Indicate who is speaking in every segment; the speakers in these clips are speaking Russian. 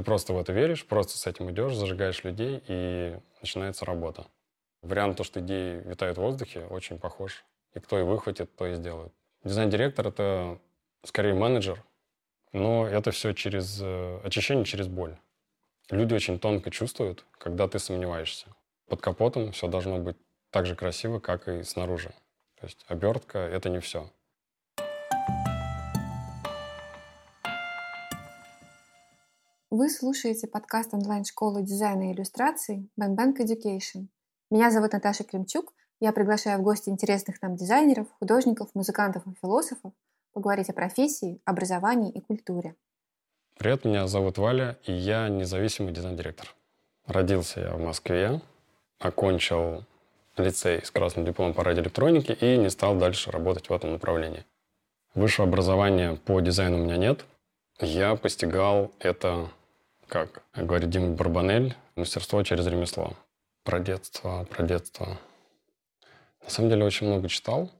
Speaker 1: Ты просто в это веришь, просто с этим идешь, зажигаешь людей, и начинается работа. Вариант, то, что идеи витают в воздухе, очень похож. И кто и выхватит, то и сделает. Дизайн-директор — это скорее менеджер, но это все через э, очищение через боль. Люди очень тонко чувствуют, когда ты сомневаешься. Под капотом все должно быть так же красиво, как и снаружи. То есть обертка — это не все.
Speaker 2: Вы слушаете подкаст онлайн-школы дизайна и иллюстраций Bank Education. Меня зовут Наташа Кремчук. Я приглашаю в гости интересных нам дизайнеров, художников, музыкантов и философов поговорить о профессии, образовании и культуре.
Speaker 1: Привет, меня зовут Валя, и я независимый дизайн-директор. Родился я в Москве, окончил лицей с красным дипломом по радиоэлектронике и не стал дальше работать в этом направлении. Высшего образования по дизайну у меня нет. Я постигал это как говорит Дима Барбанель, мастерство через ремесло. Про детство, про детство. На самом деле очень много читал.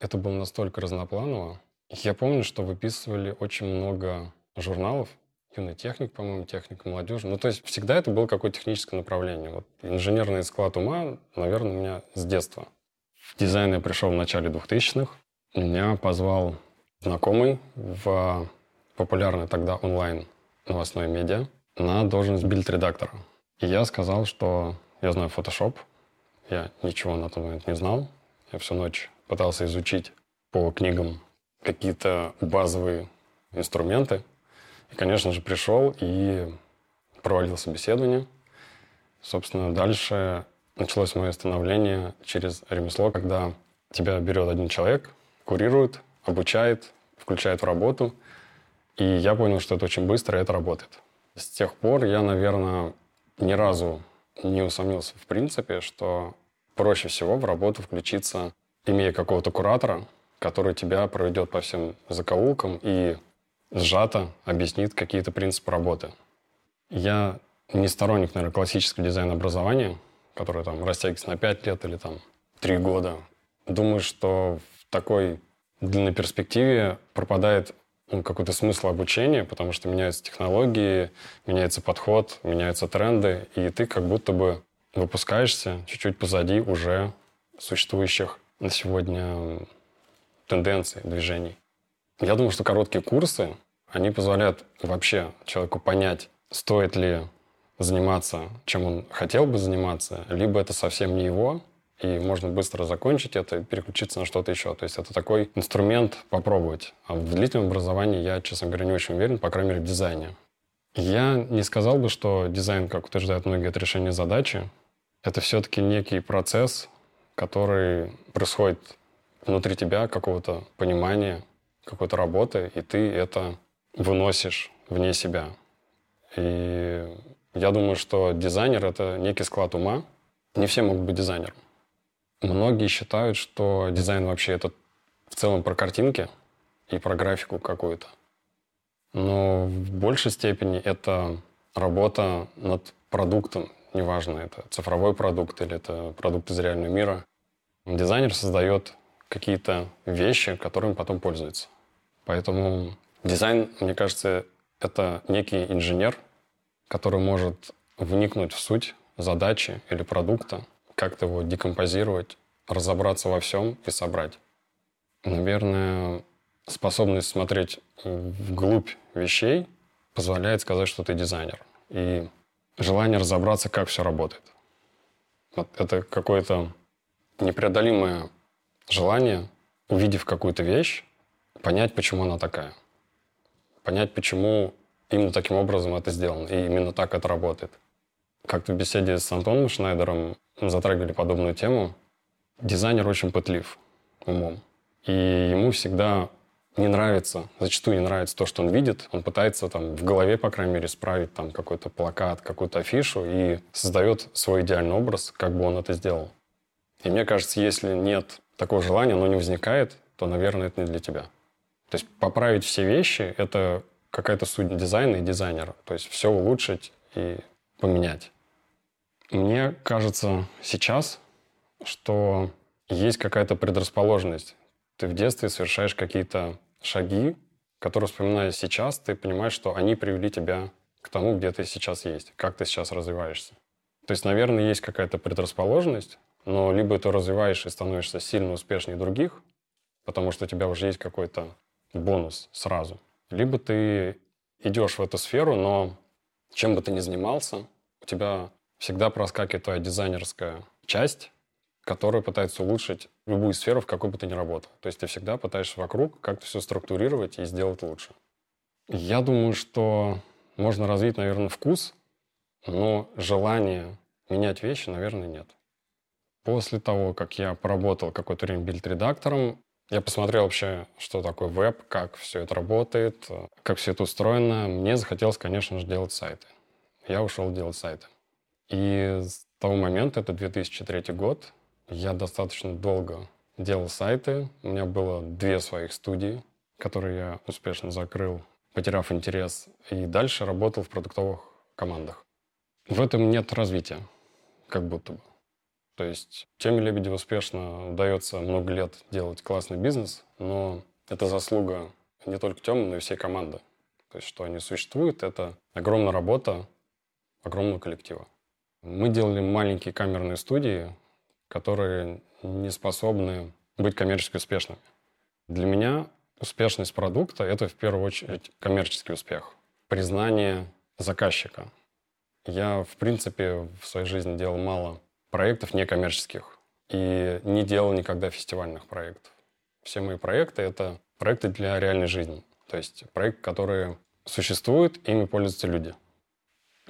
Speaker 1: Это было настолько разнопланово. Я помню, что выписывали очень много журналов. Юный техник, по-моему, техник молодежи. Ну, то есть всегда это было какое-то техническое направление. Вот инженерный склад ума, наверное, у меня с детства. В дизайн я пришел в начале 2000-х. Меня позвал знакомый в популярный тогда онлайн новостной медиа на должность бильд-редактора. И я сказал, что я знаю Photoshop, я ничего на тот момент не знал. Я всю ночь пытался изучить по книгам какие-то базовые инструменты. И, конечно же, пришел и проводил собеседование. Собственно, дальше началось мое становление через ремесло, когда тебя берет один человек, курирует, обучает, включает в работу. И я понял, что это очень быстро, и это работает. С тех пор я, наверное, ни разу не усомнился в принципе, что проще всего в работу включиться, имея какого-то куратора, который тебя проведет по всем закоулкам и сжато объяснит какие-то принципы работы. Я не сторонник, наверное, классического дизайна образования, которое там растягивается на 5 лет или там 3 года. Думаю, что в такой длинной перспективе пропадает ну, какой-то смысл обучения, потому что меняются технологии, меняется подход, меняются тренды, и ты как будто бы выпускаешься чуть-чуть позади уже существующих на сегодня тенденций, движений. Я думаю, что короткие курсы, они позволяют вообще человеку понять, стоит ли заниматься, чем он хотел бы заниматься, либо это совсем не его, и можно быстро закончить это и переключиться на что-то еще. То есть это такой инструмент попробовать. А в длительном образовании я, честно говоря, не очень уверен, по крайней мере, в дизайне. Я не сказал бы, что дизайн, как утверждают многие, это решение задачи. Это все-таки некий процесс, который происходит внутри тебя, какого-то понимания, какой-то работы, и ты это выносишь вне себя. И я думаю, что дизайнер — это некий склад ума. Не все могут быть дизайнером. Многие считают, что дизайн вообще это в целом про картинки и про графику какую-то. Но в большей степени это работа над продуктом, неважно, это цифровой продукт или это продукт из реального мира. Дизайнер создает какие-то вещи, которыми потом пользуется. Поэтому дизайн, мне кажется, это некий инженер, который может вникнуть в суть задачи или продукта, как-то его декомпозировать, разобраться во всем и собрать. Наверное, способность смотреть вглубь вещей позволяет сказать, что ты дизайнер. И желание разобраться, как все работает. Вот это какое-то непреодолимое желание, увидев какую-то вещь, понять, почему она такая. Понять, почему именно таким образом это сделано, и именно так это работает. Как-то в беседе с Антоном Шнайдером затрагивали подобную тему. Дизайнер очень пытлив умом. И ему всегда не нравится, зачастую не нравится то, что он видит. Он пытается там в голове, по крайней мере, справить там какой-то плакат, какую-то афишу и создает свой идеальный образ, как бы он это сделал. И мне кажется, если нет такого желания, оно не возникает, то, наверное, это не для тебя. То есть поправить все вещи – это какая-то суть дизайна и дизайнера. То есть все улучшить и поменять. Мне кажется сейчас, что есть какая-то предрасположенность. Ты в детстве совершаешь какие-то шаги, которые, вспоминая сейчас, ты понимаешь, что они привели тебя к тому, где ты сейчас есть, как ты сейчас развиваешься. То есть, наверное, есть какая-то предрасположенность, но либо ты развиваешь и становишься сильно успешнее других, потому что у тебя уже есть какой-то бонус сразу, либо ты идешь в эту сферу, но чем бы ты ни занимался, у тебя всегда проскакивает твоя дизайнерская часть, которая пытается улучшить любую сферу, в какой бы ты ни работал. То есть ты всегда пытаешься вокруг как-то все структурировать и сделать лучше. Я думаю, что можно развить, наверное, вкус, но желание менять вещи, наверное, нет. После того, как я поработал какое-то время билд-редактором, я посмотрел вообще, что такое веб, как все это работает, как все это устроено. Мне захотелось, конечно же, делать сайты. Я ушел делать сайты. И с того момента, это 2003 год, я достаточно долго делал сайты. У меня было две своих студии, которые я успешно закрыл, потеряв интерес. И дальше работал в продуктовых командах. В этом нет развития, как будто бы. То есть Теме Лебедеву успешно удается много лет делать классный бизнес, но это заслуга не только Темы, но и всей команды. То есть что они существуют, это огромная работа огромного коллектива. Мы делали маленькие камерные студии, которые не способны быть коммерчески успешными. Для меня успешность продукта – это в первую очередь коммерческий успех, признание заказчика. Я, в принципе, в своей жизни делал мало проектов некоммерческих и не делал никогда фестивальных проектов. Все мои проекты — это проекты для реальной жизни. То есть проекты, которые существуют, ими пользуются люди.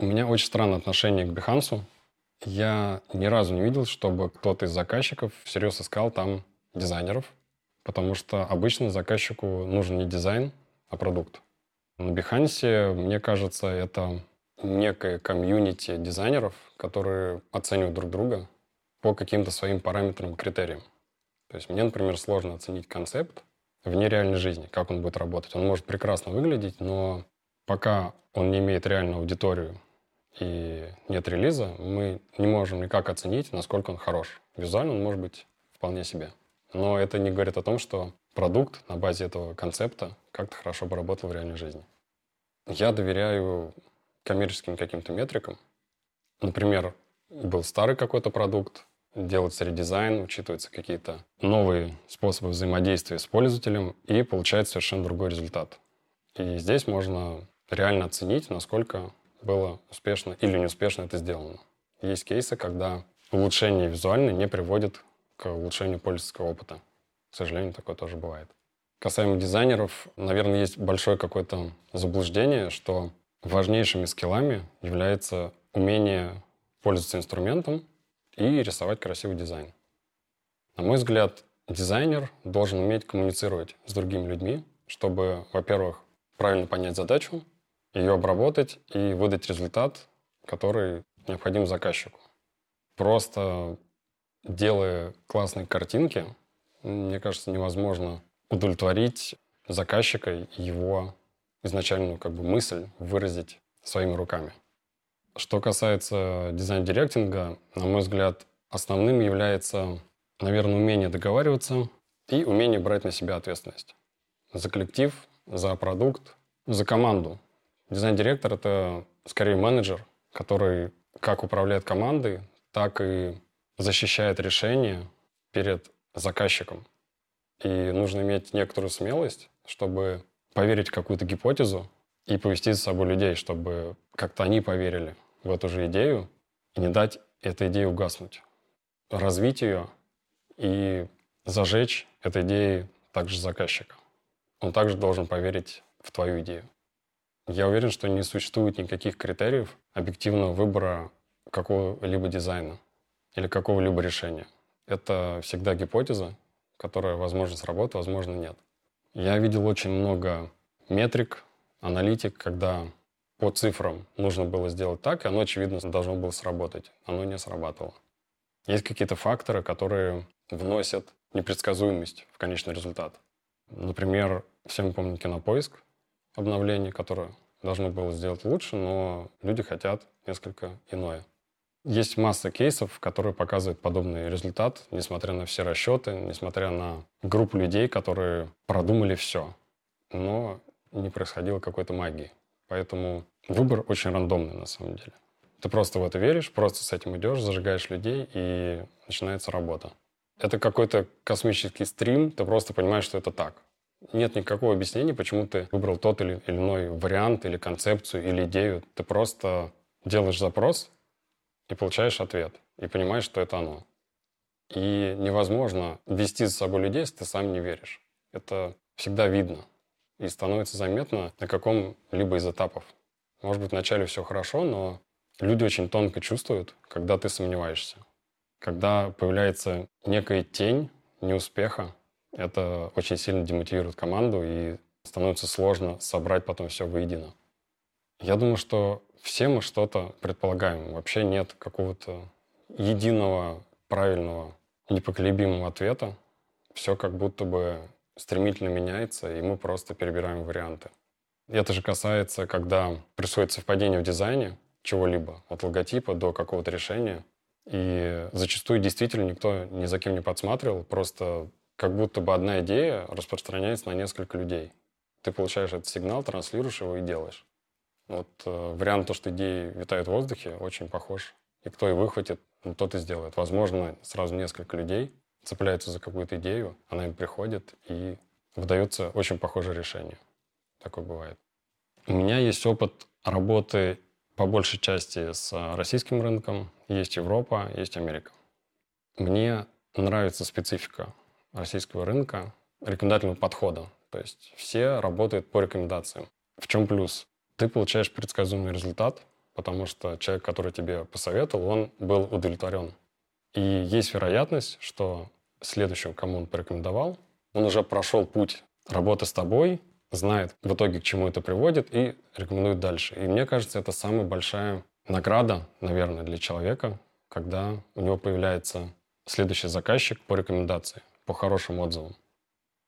Speaker 1: У меня очень странное отношение к Behance. Я ни разу не видел, чтобы кто-то из заказчиков всерьез искал там дизайнеров, потому что обычно заказчику нужен не дизайн, а продукт. На Behance, мне кажется, это некое комьюнити дизайнеров, которые оценивают друг друга по каким-то своим параметрам, критериям. То есть мне, например, сложно оценить концепт вне реальной жизни, как он будет работать. Он может прекрасно выглядеть, но пока он не имеет реальную аудиторию и нет релиза, мы не можем никак оценить, насколько он хорош. Визуально он может быть вполне себе. Но это не говорит о том, что продукт на базе этого концепта как-то хорошо бы работал в реальной жизни. Я доверяю коммерческим каким-то метрикам. Например, был старый какой-то продукт, делается редизайн, учитываются какие-то новые способы взаимодействия с пользователем, и получается совершенно другой результат. И здесь можно реально оценить, насколько было успешно или неуспешно это сделано. Есть кейсы, когда улучшение визуальное не приводит к улучшению пользовательского опыта. К сожалению, такое тоже бывает. Касаемо дизайнеров, наверное, есть большое какое-то заблуждение, что Важнейшими скиллами является умение пользоваться инструментом и рисовать красивый дизайн. На мой взгляд, дизайнер должен уметь коммуницировать с другими людьми, чтобы, во-первых, правильно понять задачу, ее обработать и выдать результат, который необходим заказчику. Просто делая классные картинки, мне кажется, невозможно удовлетворить заказчика его изначальную как бы мысль выразить своими руками. Что касается дизайн-директинга, на мой взгляд, основным является, наверное, умение договариваться и умение брать на себя ответственность. За коллектив, за продукт, за команду. Дизайн-директор — это скорее менеджер, который как управляет командой, так и защищает решения перед заказчиком. И нужно иметь некоторую смелость, чтобы поверить в какую-то гипотезу и повести за собой людей, чтобы как-то они поверили в эту же идею и не дать этой идее угаснуть. Развить ее и зажечь этой идеей также заказчика. Он также должен поверить в твою идею. Я уверен, что не существует никаких критериев объективного выбора какого-либо дизайна или какого-либо решения. Это всегда гипотеза, которая, возможно, сработает, возможно, нет. Я видел очень много метрик, аналитик, когда по цифрам нужно было сделать так, и оно, очевидно, должно было сработать. Оно не срабатывало. Есть какие-то факторы, которые вносят непредсказуемость в конечный результат. Например, все мы помним кинопоиск, обновление, которое должно было сделать лучше, но люди хотят несколько иное. Есть масса кейсов, которые показывают подобный результат, несмотря на все расчеты, несмотря на группу людей, которые продумали все. Но не происходило какой-то магии. Поэтому выбор очень рандомный на самом деле. Ты просто в это веришь, просто с этим идешь, зажигаешь людей, и начинается работа. Это какой-то космический стрим, ты просто понимаешь, что это так. Нет никакого объяснения, почему ты выбрал тот или иной вариант, или концепцию, или идею. Ты просто делаешь запрос и получаешь ответ, и понимаешь, что это оно. И невозможно вести за собой людей, если ты сам не веришь. Это всегда видно и становится заметно на каком-либо из этапов. Может быть, вначале все хорошо, но люди очень тонко чувствуют, когда ты сомневаешься. Когда появляется некая тень неуспеха, это очень сильно демотивирует команду и становится сложно собрать потом все воедино. Я думаю, что все мы что-то предполагаем. Вообще нет какого-то единого, правильного, непоколебимого ответа. Все как будто бы стремительно меняется, и мы просто перебираем варианты. Это же касается, когда происходит совпадение в дизайне чего-либо, от логотипа до какого-то решения. И зачастую действительно никто ни за кем не подсматривал, просто как будто бы одна идея распространяется на несколько людей. Ты получаешь этот сигнал, транслируешь его и делаешь. Вот э, вариант то, что идеи витают в воздухе, очень похож. И кто и выхватит, ну, тот и сделает. Возможно, сразу несколько людей цепляются за какую-то идею, она им приходит, и выдается очень похожее решение. Такое бывает. У меня есть опыт работы по большей части с российским рынком. Есть Европа, есть Америка. Мне нравится специфика российского рынка, рекомендательного подхода. То есть все работают по рекомендациям. В чем плюс? Ты получаешь предсказуемый результат, потому что человек, который тебе посоветовал, он был удовлетворен. И есть вероятность, что следующего, кому он порекомендовал, он уже прошел путь работы с тобой, знает в итоге, к чему это приводит, и рекомендует дальше. И мне кажется, это самая большая награда, наверное, для человека, когда у него появляется следующий заказчик по рекомендации по хорошим отзывам.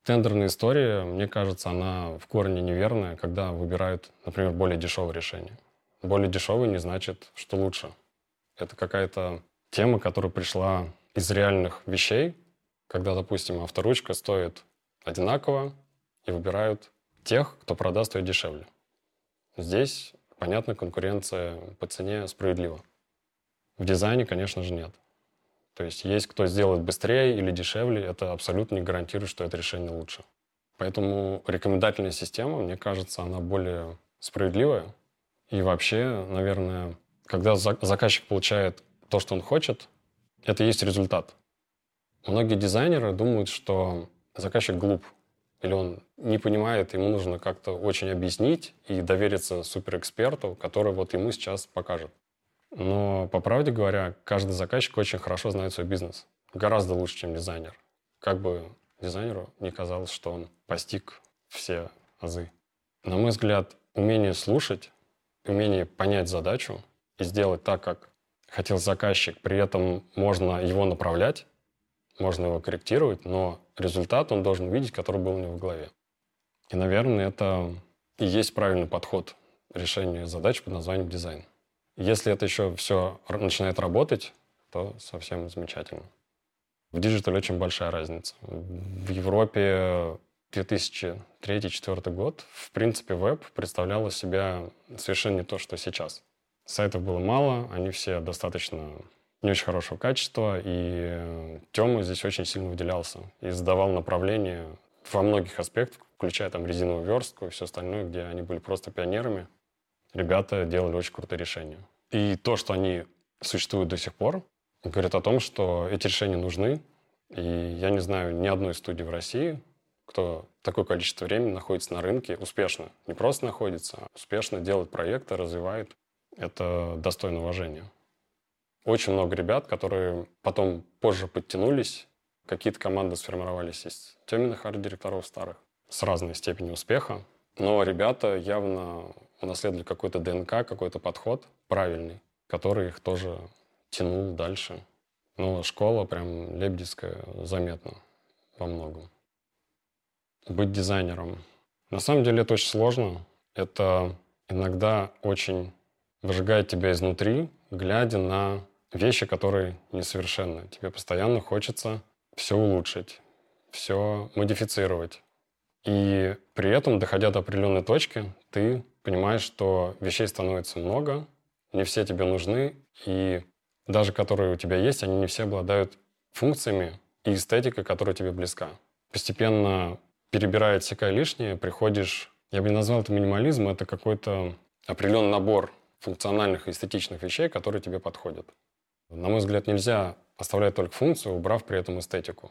Speaker 1: Тендерная история, мне кажется, она в корне неверная, когда выбирают, например, более дешевое решение. Более дешевый не значит, что лучше. Это какая-то тема, которая пришла из реальных вещей, когда, допустим, авторучка стоит одинаково, и выбирают тех, кто продаст ее дешевле. Здесь, понятно, конкуренция по цене справедлива. В дизайне, конечно же, нет. То есть есть кто сделает быстрее или дешевле, это абсолютно не гарантирует, что это решение лучше. Поэтому рекомендательная система, мне кажется, она более справедливая. И вообще, наверное, когда заказчик получает то, что он хочет, это есть результат. Многие дизайнеры думают, что заказчик глуп, или он не понимает, ему нужно как-то очень объяснить и довериться суперэксперту, который вот ему сейчас покажет. Но, по правде говоря, каждый заказчик очень хорошо знает свой бизнес. Гораздо лучше, чем дизайнер. Как бы дизайнеру не казалось, что он постиг все азы. На мой взгляд, умение слушать, умение понять задачу и сделать так, как хотел заказчик, при этом можно его направлять, можно его корректировать, но результат он должен видеть, который был у него в голове. И, наверное, это и есть правильный подход решения задач под названием дизайн. Если это еще все начинает работать, то совсем замечательно. В диджитале очень большая разница. В Европе 2003-2004 год, в принципе, веб представлял из себя совершенно не то, что сейчас. Сайтов было мало, они все достаточно не очень хорошего качества, и Тёма здесь очень сильно выделялся и задавал направление во многих аспектах, включая там резиновую верстку и все остальное, где они были просто пионерами ребята делали очень крутые решения. И то, что они существуют до сих пор, говорит о том, что эти решения нужны. И я не знаю ни одной студии в России, кто такое количество времени находится на рынке успешно. Не просто находится, а успешно делает проекты, развивает. Это достойно уважения. Очень много ребят, которые потом позже подтянулись, какие-то команды сформировались из теменных арт-директоров старых с разной степенью успеха. Но ребята явно унаследовали какой-то ДНК, какой-то подход правильный, который их тоже тянул дальше. Но школа прям лебедевская заметна во многом. Быть дизайнером. На самом деле это очень сложно. Это иногда очень выжигает тебя изнутри, глядя на вещи, которые несовершенны. Тебе постоянно хочется все улучшить, все модифицировать. И при этом, доходя до определенной точки, ты понимаешь, что вещей становится много, не все тебе нужны, и даже которые у тебя есть, они не все обладают функциями и эстетикой, которая тебе близка. Постепенно, перебирая, отсекая лишнее, приходишь... Я бы не назвал это минимализм, это какой-то определенный набор функциональных и эстетичных вещей, которые тебе подходят. На мой взгляд, нельзя оставлять только функцию, убрав при этом эстетику.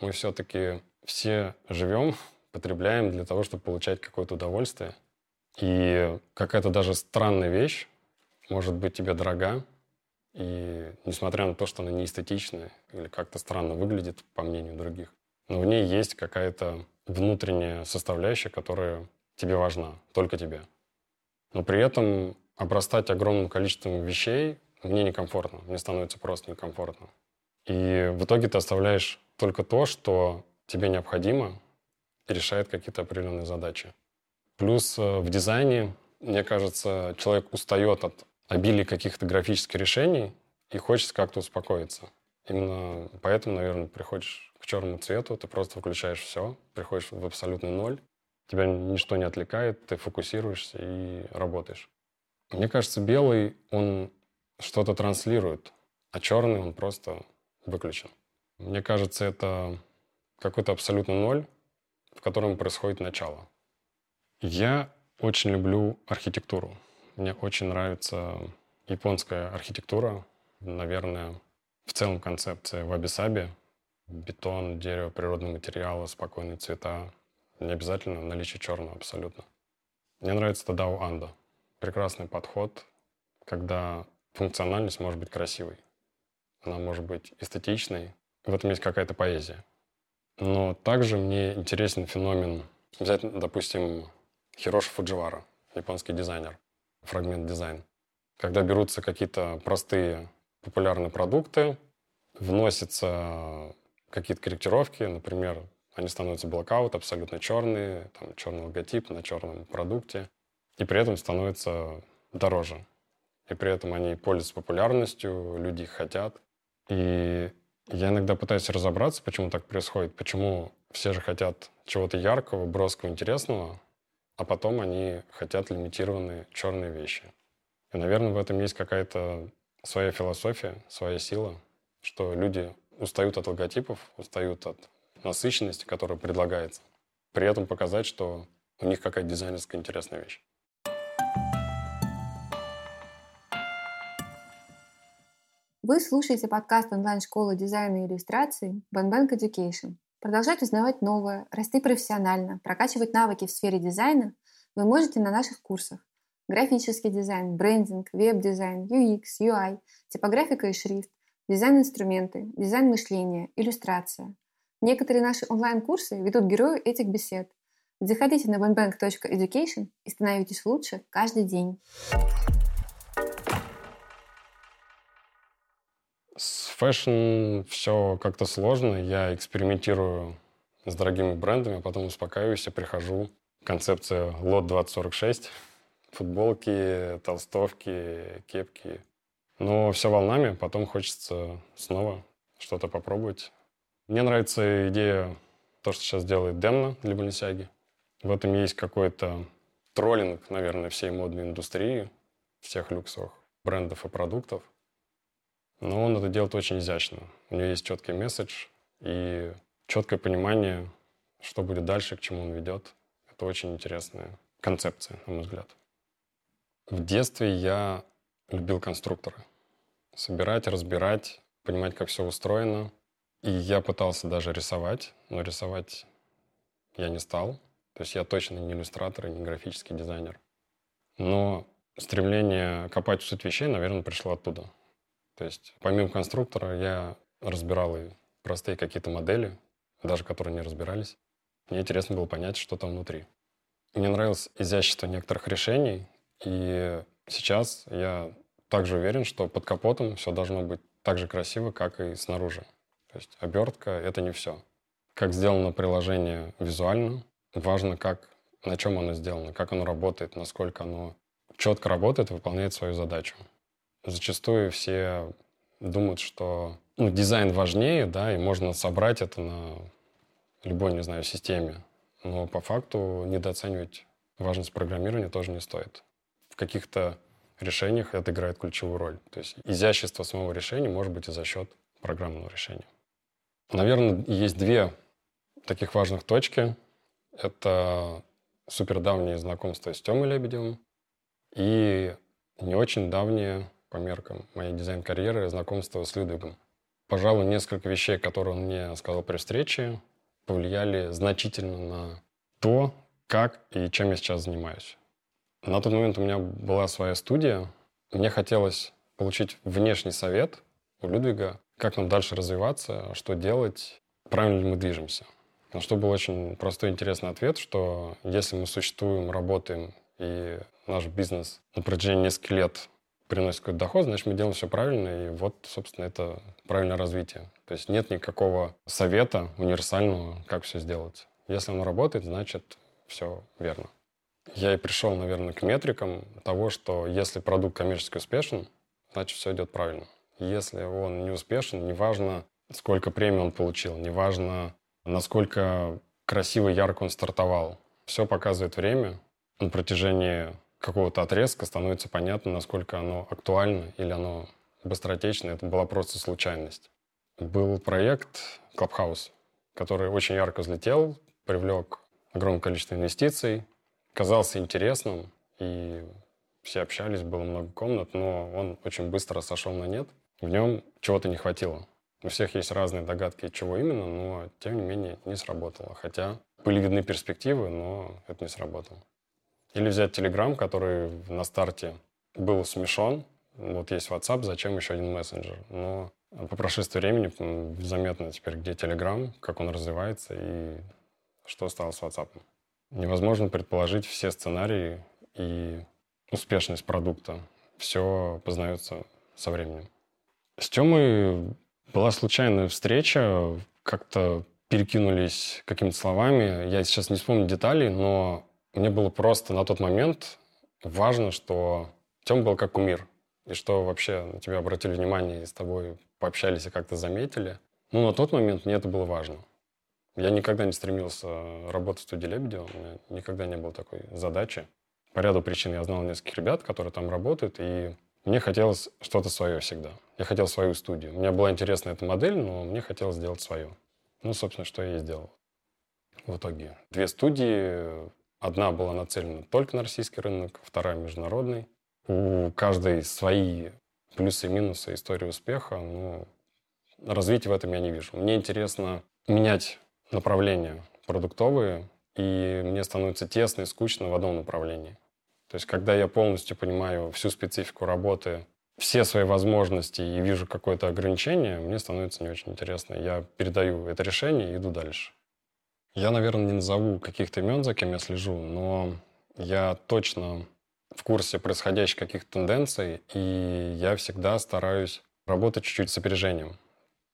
Speaker 1: Мы все-таки все живем, потребляем для того, чтобы получать какое-то удовольствие. И какая-то даже странная вещь может быть тебе дорога, и несмотря на то, что она не эстетичная или как-то странно выглядит, по мнению других, но в ней есть какая-то внутренняя составляющая, которая тебе важна, только тебе. Но при этом обрастать огромным количеством вещей мне некомфортно, мне становится просто некомфортно. И в итоге ты оставляешь только то, что тебе необходимо и решает какие-то определенные задачи. Плюс э, в дизайне, мне кажется, человек устает от обилие каких-то графических решений, и хочется как-то успокоиться. Именно поэтому, наверное, приходишь к черному цвету, ты просто выключаешь все, приходишь в абсолютный ноль, тебя ничто не отвлекает, ты фокусируешься и работаешь. Мне кажется, белый, он что-то транслирует, а черный, он просто выключен. Мне кажется, это какой-то абсолютный ноль, в котором происходит начало. Я очень люблю архитектуру. Мне очень нравится японская архитектура. Наверное, в целом концепция ваби-саби. Бетон, дерево, природные материалы, спокойные цвета. Не обязательно наличие черного абсолютно. Мне нравится Тадао Анда. Прекрасный подход, когда функциональность может быть красивой. Она может быть эстетичной. В этом есть какая-то поэзия. Но также мне интересен феномен, взять, допустим, Хироши Фудживара, японский дизайнер фрагмент дизайн. Когда берутся какие-то простые популярные продукты, вносятся какие-то корректировки, например, они становятся блокаут, абсолютно черные, там черный логотип на черном продукте, и при этом становятся дороже. И при этом они пользуются популярностью, люди их хотят. И я иногда пытаюсь разобраться, почему так происходит, почему все же хотят чего-то яркого, броского, интересного, а потом они хотят лимитированные черные вещи. И, наверное, в этом есть какая-то своя философия, своя сила, что люди устают от логотипов, устают от насыщенности, которая предлагается. При этом показать, что у них какая-то дизайнерская интересная вещь.
Speaker 2: Вы слушаете подкаст онлайн-школы дизайна и иллюстрации Bank Education. Продолжать узнавать новое, расти профессионально, прокачивать навыки в сфере дизайна вы можете на наших курсах. Графический дизайн, брендинг, веб-дизайн, UX, UI, типографика и шрифт, дизайн-инструменты, дизайн-мышление, иллюстрация. Некоторые наши онлайн-курсы ведут герои этих бесед. Заходите на bangbangeducation и становитесь лучше каждый день.
Speaker 1: Fashion все как-то сложно. Я экспериментирую с дорогими брендами, а потом успокаиваюсь и прихожу. Концепция лот 2046. Футболки, толстовки, кепки. Но все волнами, потом хочется снова что-то попробовать. Мне нравится идея, то, что сейчас делает Демна для Баленсиаги. В этом есть какой-то троллинг, наверное, всей модной индустрии, всех люксовых брендов и продуктов. Но он это делает очень изящно. У него есть четкий месседж и четкое понимание, что будет дальше, к чему он ведет. Это очень интересная концепция, на мой взгляд. В детстве я любил конструкторы. Собирать, разбирать, понимать, как все устроено. И я пытался даже рисовать, но рисовать я не стал. То есть я точно не иллюстратор и не графический дизайнер. Но стремление копать в суть вещей, наверное, пришло оттуда. То есть помимо конструктора я разбирал и простые какие-то модели, даже которые не разбирались. Мне интересно было понять, что там внутри. Мне нравилось изящество некоторых решений, и сейчас я также уверен, что под капотом все должно быть так же красиво, как и снаружи. То есть обертка — это не все. Как сделано приложение визуально, важно, как, на чем оно сделано, как оно работает, насколько оно четко работает и выполняет свою задачу. Зачастую все думают, что ну, дизайн важнее, да, и можно собрать это на любой, не знаю, системе. Но по факту недооценивать важность программирования тоже не стоит. В каких-то решениях это играет ключевую роль. То есть изящество самого решения может быть и за счет программного решения. Наверное, есть две таких важных точки. Это супер давнее знакомство с Тёмой Лебедевым и не очень давнее по меркам моей дизайн-карьеры знакомство с Людвигом. Пожалуй, несколько вещей, которые он мне сказал при встрече, повлияли значительно на то, как и чем я сейчас занимаюсь. На тот момент у меня была своя студия. Мне хотелось получить внешний совет у Людвига, как нам дальше развиваться, что делать, правильно ли мы движемся. На что был очень простой интересный ответ, что если мы существуем, работаем, и наш бизнес на протяжении нескольких лет приносит какой-то доход, значит, мы делаем все правильно, и вот, собственно, это правильное развитие. То есть нет никакого совета универсального, как все сделать. Если оно работает, значит, все верно. Я и пришел, наверное, к метрикам того, что если продукт коммерчески успешен, значит, все идет правильно. Если он не успешен, неважно, сколько премий он получил, неважно, насколько красиво, ярко он стартовал. Все показывает время. На протяжении какого-то отрезка становится понятно, насколько оно актуально или оно быстротечно. Это была просто случайность. Был проект Clubhouse, который очень ярко взлетел, привлек огромное количество инвестиций, казался интересным, и все общались, было много комнат, но он очень быстро сошел на нет. В нем чего-то не хватило. У всех есть разные догадки, чего именно, но тем не менее не сработало. Хотя были видны перспективы, но это не сработало. Или взять Telegram, который на старте был смешон. Вот есть WhatsApp, зачем еще один мессенджер? Но по прошествии времени заметно теперь, где Telegram, как он развивается и что стало с WhatsApp. Невозможно предположить все сценарии и успешность продукта. Все познается со временем. С Тёмой была случайная встреча, как-то перекинулись какими-то словами. Я сейчас не вспомню деталей, но мне было просто на тот момент важно, что Тём был как кумир. И что вообще на тебя обратили внимание и с тобой пообщались и как-то заметили. Ну, на тот момент мне это было важно. Я никогда не стремился работать в студии Лебедева, у меня никогда не было такой задачи. По ряду причин я знал нескольких ребят, которые там работают, и мне хотелось что-то свое всегда. Я хотел свою студию. Меня была интересна эта модель, но мне хотелось сделать свою. Ну, собственно, что я и сделал. В итоге две студии. Одна была нацелена только на российский рынок, вторая международный. У каждой свои плюсы и минусы истории успеха, но развития в этом я не вижу. Мне интересно менять направления продуктовые, и мне становится тесно и скучно в одном направлении. То есть, когда я полностью понимаю всю специфику работы, все свои возможности и вижу какое-то ограничение, мне становится не очень интересно. Я передаю это решение и иду дальше. Я, наверное, не назову каких-то имен, за кем я слежу, но я точно в курсе происходящих каких-то тенденций, и я всегда стараюсь работать чуть-чуть с опережением.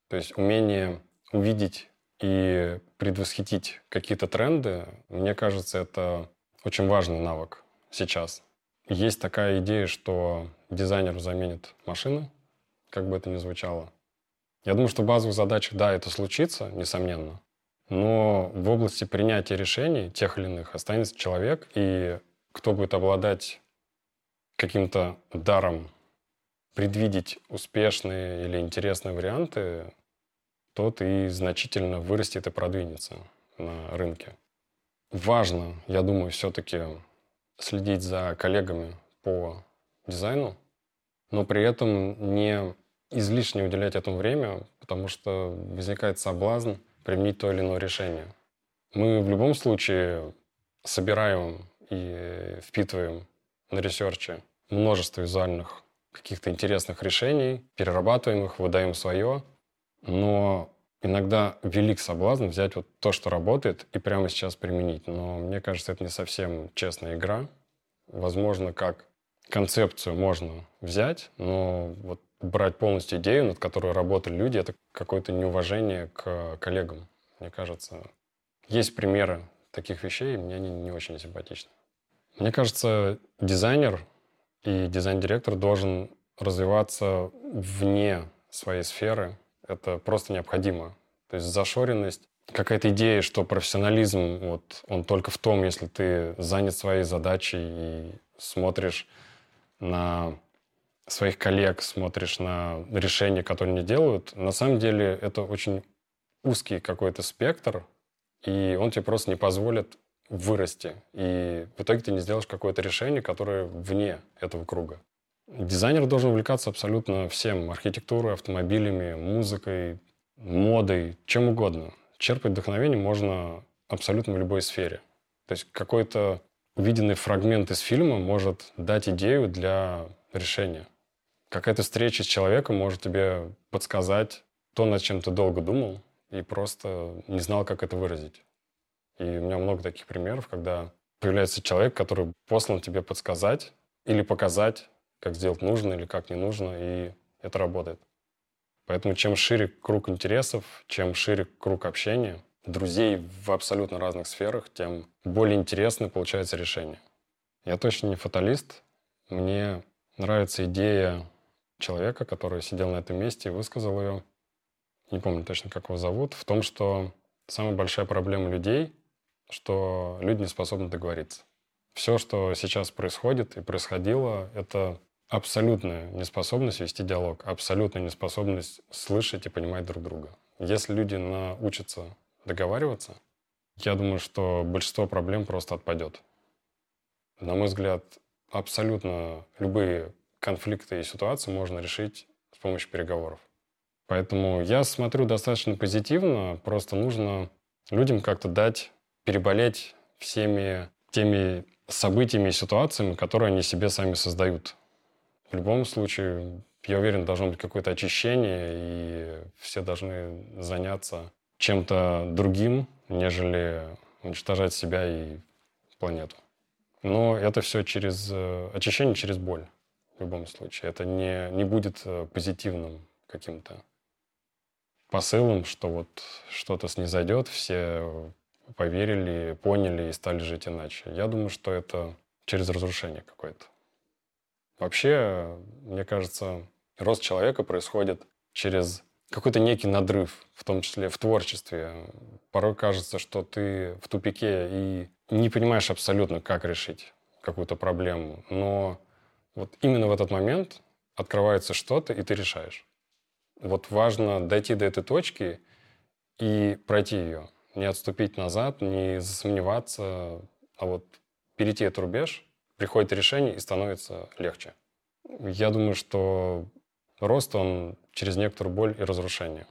Speaker 1: То есть умение увидеть и предвосхитить какие-то тренды, мне кажется, это очень важный навык сейчас. Есть такая идея, что дизайнер заменит машины, как бы это ни звучало. Я думаю, что базовых задачах, да, это случится, несомненно. Но в области принятия решений тех или иных останется человек, и кто будет обладать каким-то даром предвидеть успешные или интересные варианты, тот и значительно вырастет и продвинется на рынке. Важно, я думаю, все-таки следить за коллегами по дизайну, но при этом не излишне уделять этому время, потому что возникает соблазн применить то или иное решение. Мы в любом случае собираем и впитываем на ресерче множество визуальных каких-то интересных решений, перерабатываем их, выдаем свое, но иногда велик соблазн взять вот то, что работает, и прямо сейчас применить. Но мне кажется, это не совсем честная игра. Возможно, как концепцию можно взять, но вот брать полностью идею, над которой работали люди, это какое-то неуважение к коллегам, мне кажется. Есть примеры таких вещей, мне они не очень симпатичны. Мне кажется, дизайнер и дизайн-директор должен развиваться вне своей сферы, это просто необходимо. То есть зашоренность какая-то идея, что профессионализм, вот, он только в том, если ты занят своей задачей и смотришь на своих коллег, смотришь на решения, которые они делают, на самом деле это очень узкий какой-то спектр, и он тебе просто не позволит вырасти. И в итоге ты не сделаешь какое-то решение, которое вне этого круга. Дизайнер должен увлекаться абсолютно всем. Архитектурой, автомобилями, музыкой, модой, чем угодно. Черпать вдохновение можно абсолютно в любой сфере. То есть какой-то увиденный фрагмент из фильма может дать идею для решения. Какая-то встреча с человеком может тебе подсказать то, над чем ты долго думал, и просто не знал, как это выразить. И у меня много таких примеров, когда появляется человек, который послан тебе подсказать или показать, как сделать нужно или как не нужно, и это работает. Поэтому чем шире круг интересов, чем шире круг общения, друзей в абсолютно разных сферах, тем более интересно получается решение. Я точно не фаталист. Мне нравится идея человека, который сидел на этом месте и высказал ее. Не помню точно, как его зовут. В том, что самая большая проблема людей что люди не способны договориться. Все, что сейчас происходит и происходило, это абсолютная неспособность вести диалог, абсолютная неспособность слышать и понимать друг друга. Если люди научатся договариваться, я думаю, что большинство проблем просто отпадет. На мой взгляд, абсолютно любые конфликты и ситуации можно решить с помощью переговоров. Поэтому я смотрю достаточно позитивно, просто нужно людям как-то дать переболеть всеми теми событиями и ситуациями, которые они себе сами создают. В любом случае, я уверен, должно быть какое-то очищение, и все должны заняться чем-то другим, нежели уничтожать себя и планету. Но это все через э, очищение через боль в любом случае. Это не, не будет э, позитивным каким-то посылом, что вот что-то снизойдет, все поверили, поняли и стали жить иначе. Я думаю, что это через разрушение какое-то. Вообще, мне кажется, рост человека происходит через какой-то некий надрыв, в том числе в творчестве. Порой кажется, что ты в тупике и не понимаешь абсолютно, как решить какую-то проблему. Но вот именно в этот момент открывается что-то, и ты решаешь. Вот важно дойти до этой точки и пройти ее не отступить назад, не засомневаться, а вот перейти этот рубеж, приходит решение и становится легче. Я думаю, что рост, он через некоторую боль и разрушение.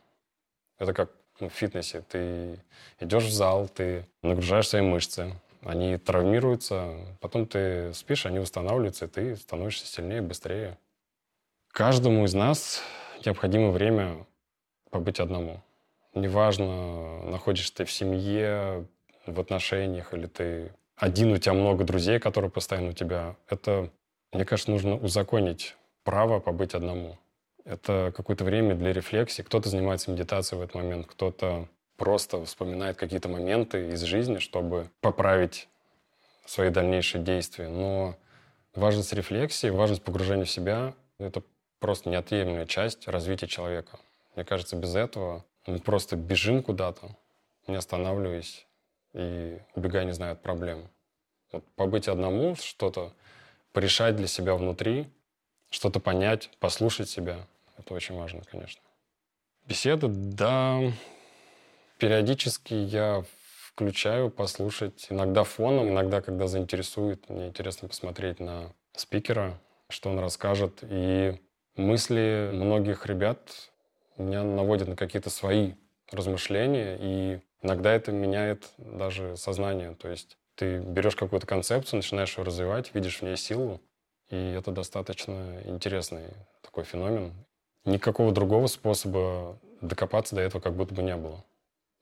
Speaker 1: Это как в фитнесе. Ты идешь в зал, ты нагружаешь свои мышцы, они травмируются, потом ты спишь, они восстанавливаются, и ты становишься сильнее, быстрее. Каждому из нас необходимо время побыть одному. Неважно, находишься ты в семье, в отношениях, или ты один, у тебя много друзей, которые постоянно у тебя. Это, мне кажется, нужно узаконить право побыть одному. Это какое-то время для рефлексии. Кто-то занимается медитацией в этот момент, кто-то просто вспоминает какие-то моменты из жизни, чтобы поправить свои дальнейшие действия. Но важность рефлексии, важность погружения в себя — это просто неотъемлемая часть развития человека. Мне кажется, без этого мы просто бежим куда-то, не останавливаясь и убегая, не знаю, от проблем. Вот побыть одному, что-то порешать для себя внутри, что-то понять, послушать себя. Это очень важно, конечно. Беседы, да, периодически я включаю послушать, иногда фоном, иногда, когда заинтересует. Мне интересно посмотреть на спикера, что он расскажет. И мысли многих ребят меня наводит на какие-то свои размышления, и иногда это меняет даже сознание. То есть ты берешь какую-то концепцию, начинаешь ее развивать, видишь в ней силу, и это достаточно интересный такой феномен. Никакого другого способа докопаться до этого как будто бы не было.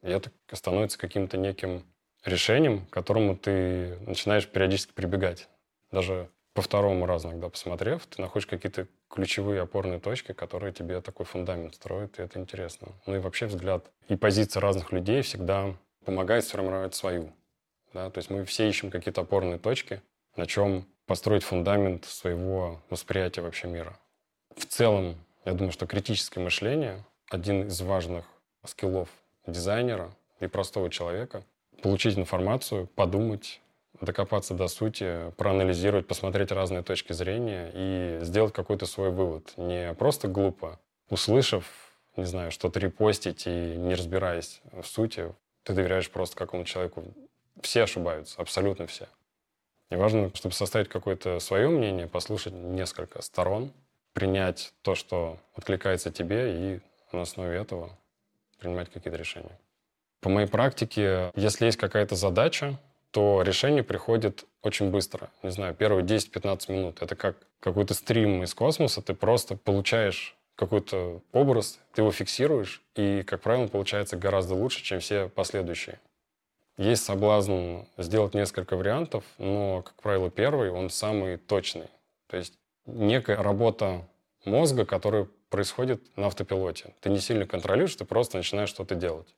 Speaker 1: И это становится каким-то неким решением, к которому ты начинаешь периодически прибегать. Даже по второму разу иногда посмотрев, ты находишь какие-то ключевые опорные точки, которые тебе такой фундамент строят, и это интересно. Ну и вообще взгляд и позиция разных людей всегда помогает сформировать свою. Да? То есть мы все ищем какие-то опорные точки, на чем построить фундамент своего восприятия вообще мира. В целом, я думаю, что критическое мышление — один из важных скиллов дизайнера, и простого человека. Получить информацию, подумать, докопаться до сути, проанализировать, посмотреть разные точки зрения и сделать какой-то свой вывод. Не просто глупо, услышав, не знаю, что-то репостить и не разбираясь в сути, ты доверяешь просто какому-то человеку. Все ошибаются, абсолютно все. И важно, чтобы составить какое-то свое мнение, послушать несколько сторон, принять то, что откликается тебе, и на основе этого принимать какие-то решения. По моей практике, если есть какая-то задача, то решение приходит очень быстро. Не знаю, первые 10-15 минут. Это как какой-то стрим из космоса. Ты просто получаешь какой-то образ, ты его фиксируешь, и, как правило, получается гораздо лучше, чем все последующие. Есть соблазн сделать несколько вариантов, но, как правило, первый, он самый точный. То есть некая работа мозга, которая происходит на автопилоте. Ты не сильно контролируешь, ты просто начинаешь что-то делать.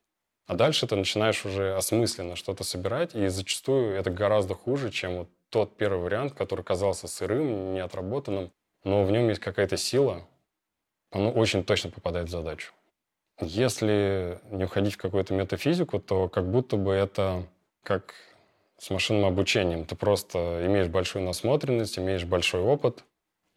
Speaker 1: А дальше ты начинаешь уже осмысленно что-то собирать, и зачастую это гораздо хуже, чем вот тот первый вариант, который казался сырым, неотработанным, но в нем есть какая-то сила, оно очень точно попадает в задачу. Если не уходить в какую-то метафизику, то как будто бы это как с машинным обучением. Ты просто имеешь большую насмотренность, имеешь большой опыт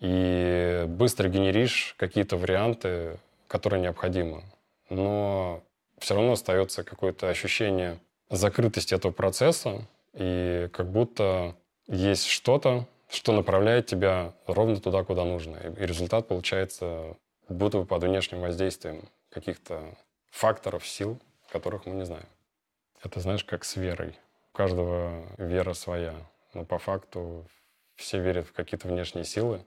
Speaker 1: и быстро генеришь какие-то варианты, которые необходимы. Но все равно остается какое-то ощущение закрытости этого процесса, и как будто есть что-то, что направляет тебя ровно туда, куда нужно. И результат получается будто бы под внешним воздействием каких-то факторов, сил, которых мы не знаем. Это, знаешь, как с верой. У каждого вера своя. Но по факту все верят в какие-то внешние силы.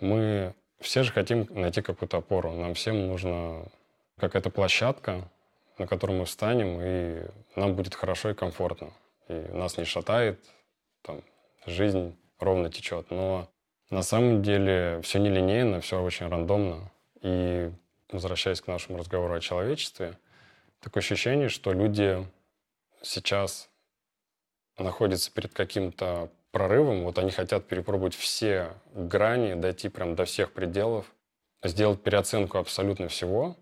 Speaker 1: Мы все же хотим найти какую-то опору. Нам всем нужна какая-то площадка, на которой мы встанем, и нам будет хорошо и комфортно. И нас не шатает, там, жизнь ровно течет. Но на самом деле все нелинейно, все очень рандомно. И возвращаясь к нашему разговору о человечестве, такое ощущение, что люди сейчас находятся перед каким-то прорывом, вот они хотят перепробовать все грани, дойти прям до всех пределов, сделать переоценку абсолютно всего,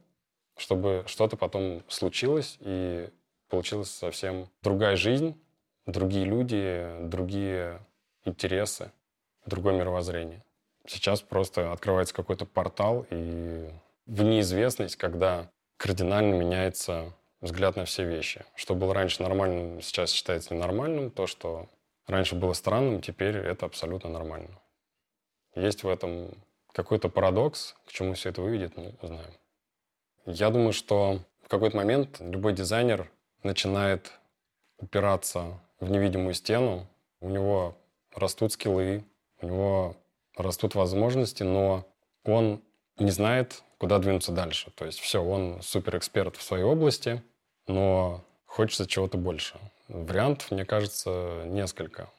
Speaker 1: чтобы что-то потом случилось и получилась совсем другая жизнь, другие люди, другие интересы, другое мировоззрение. Сейчас просто открывается какой-то портал, и в неизвестность, когда кардинально меняется взгляд на все вещи. Что было раньше нормальным, сейчас считается ненормальным. То, что раньше было странным, теперь это абсолютно нормально. Есть в этом какой-то парадокс, к чему все это выведет, мы узнаем. Я думаю, что в какой-то момент любой дизайнер начинает упираться в невидимую стену, у него растут скиллы, у него растут возможности, но он не знает, куда двинуться дальше. То есть все, он суперэксперт в своей области, но хочется чего-то больше. Вариантов, мне кажется, несколько.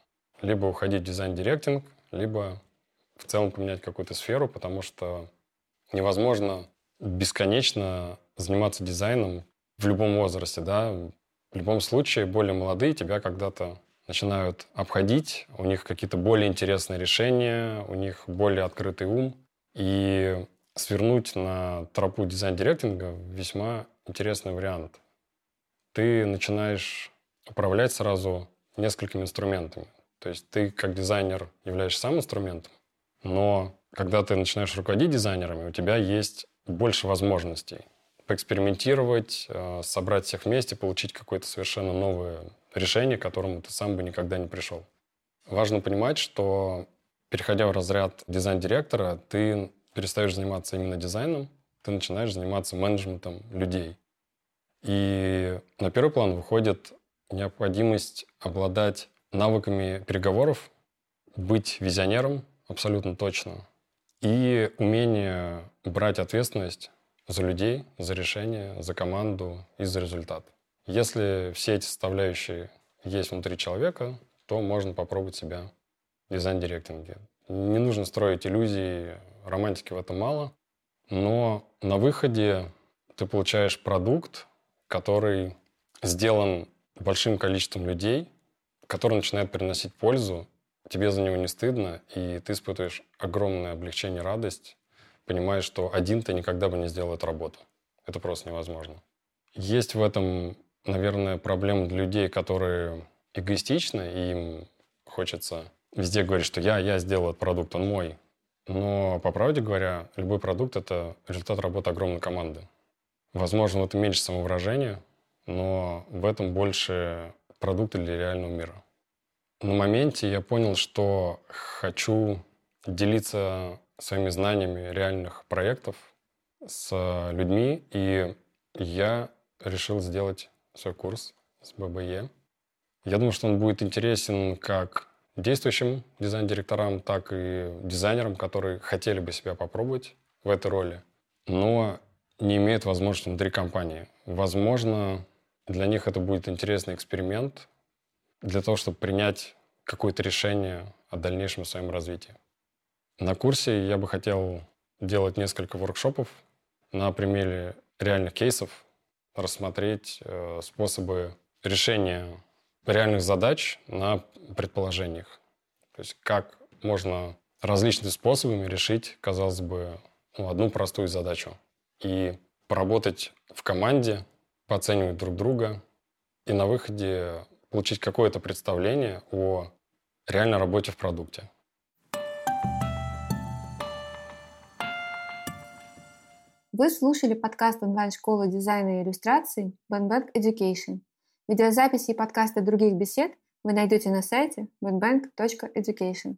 Speaker 1: Либо уходить в дизайн-директинг, либо в целом поменять какую-то сферу, потому что невозможно бесконечно заниматься дизайном в любом возрасте, да. В любом случае, более молодые тебя когда-то начинают обходить, у них какие-то более интересные решения, у них более открытый ум. И свернуть на тропу дизайн-директинга весьма интересный вариант. Ты начинаешь управлять сразу несколькими инструментами. То есть ты как дизайнер являешься сам инструментом, но когда ты начинаешь руководить дизайнерами, у тебя есть больше возможностей поэкспериментировать, э, собрать всех вместе, получить какое-то совершенно новое решение, к которому ты сам бы никогда не пришел. Важно понимать, что переходя в разряд дизайн-директора, ты перестаешь заниматься именно дизайном, ты начинаешь заниматься менеджментом людей. И на первый план выходит необходимость обладать навыками переговоров, быть визионером абсолютно точно, и умение брать ответственность за людей, за решения, за команду и за результат. Если все эти составляющие есть внутри человека, то можно попробовать себя в дизайн-директинге. Не нужно строить иллюзии, романтики в этом мало, но на выходе ты получаешь продукт, который сделан большим количеством людей, который начинает приносить пользу тебе за него не стыдно, и ты испытываешь огромное облегчение, радость, понимаешь, что один ты никогда бы не сделал эту работу. Это просто невозможно. Есть в этом наверное, проблема для людей, которые эгоистичны, и им хочется везде говорить, что я, я сделал этот продукт, он мой. Но, по правде говоря, любой продукт — это результат работы огромной команды. Возможно, в этом меньше самовыражения, но в этом больше продукты для реального мира. На моменте я понял, что хочу делиться своими знаниями реальных проектов с людьми, и я решил сделать свой курс с ББЕ. Я думаю, что он будет интересен как действующим дизайн-директорам, так и дизайнерам, которые хотели бы себя попробовать в этой роли, но не имеют возможности внутри компании. Возможно, для них это будет интересный эксперимент для того, чтобы принять какое-то решение о дальнейшем своем развитии. На курсе я бы хотел делать несколько воркшопов на примере реальных кейсов, рассмотреть э, способы решения реальных задач на предположениях. То есть как можно различными способами решить, казалось бы, ну, одну простую задачу. И поработать в команде, пооценивать друг друга и на выходе получить какое-то представление о реальной работе в продукте.
Speaker 2: Вы слушали подкаст онлайн-школы дизайна и иллюстраций Bank Education. Видеозаписи и подкасты других бесед вы найдете на сайте banbank.education.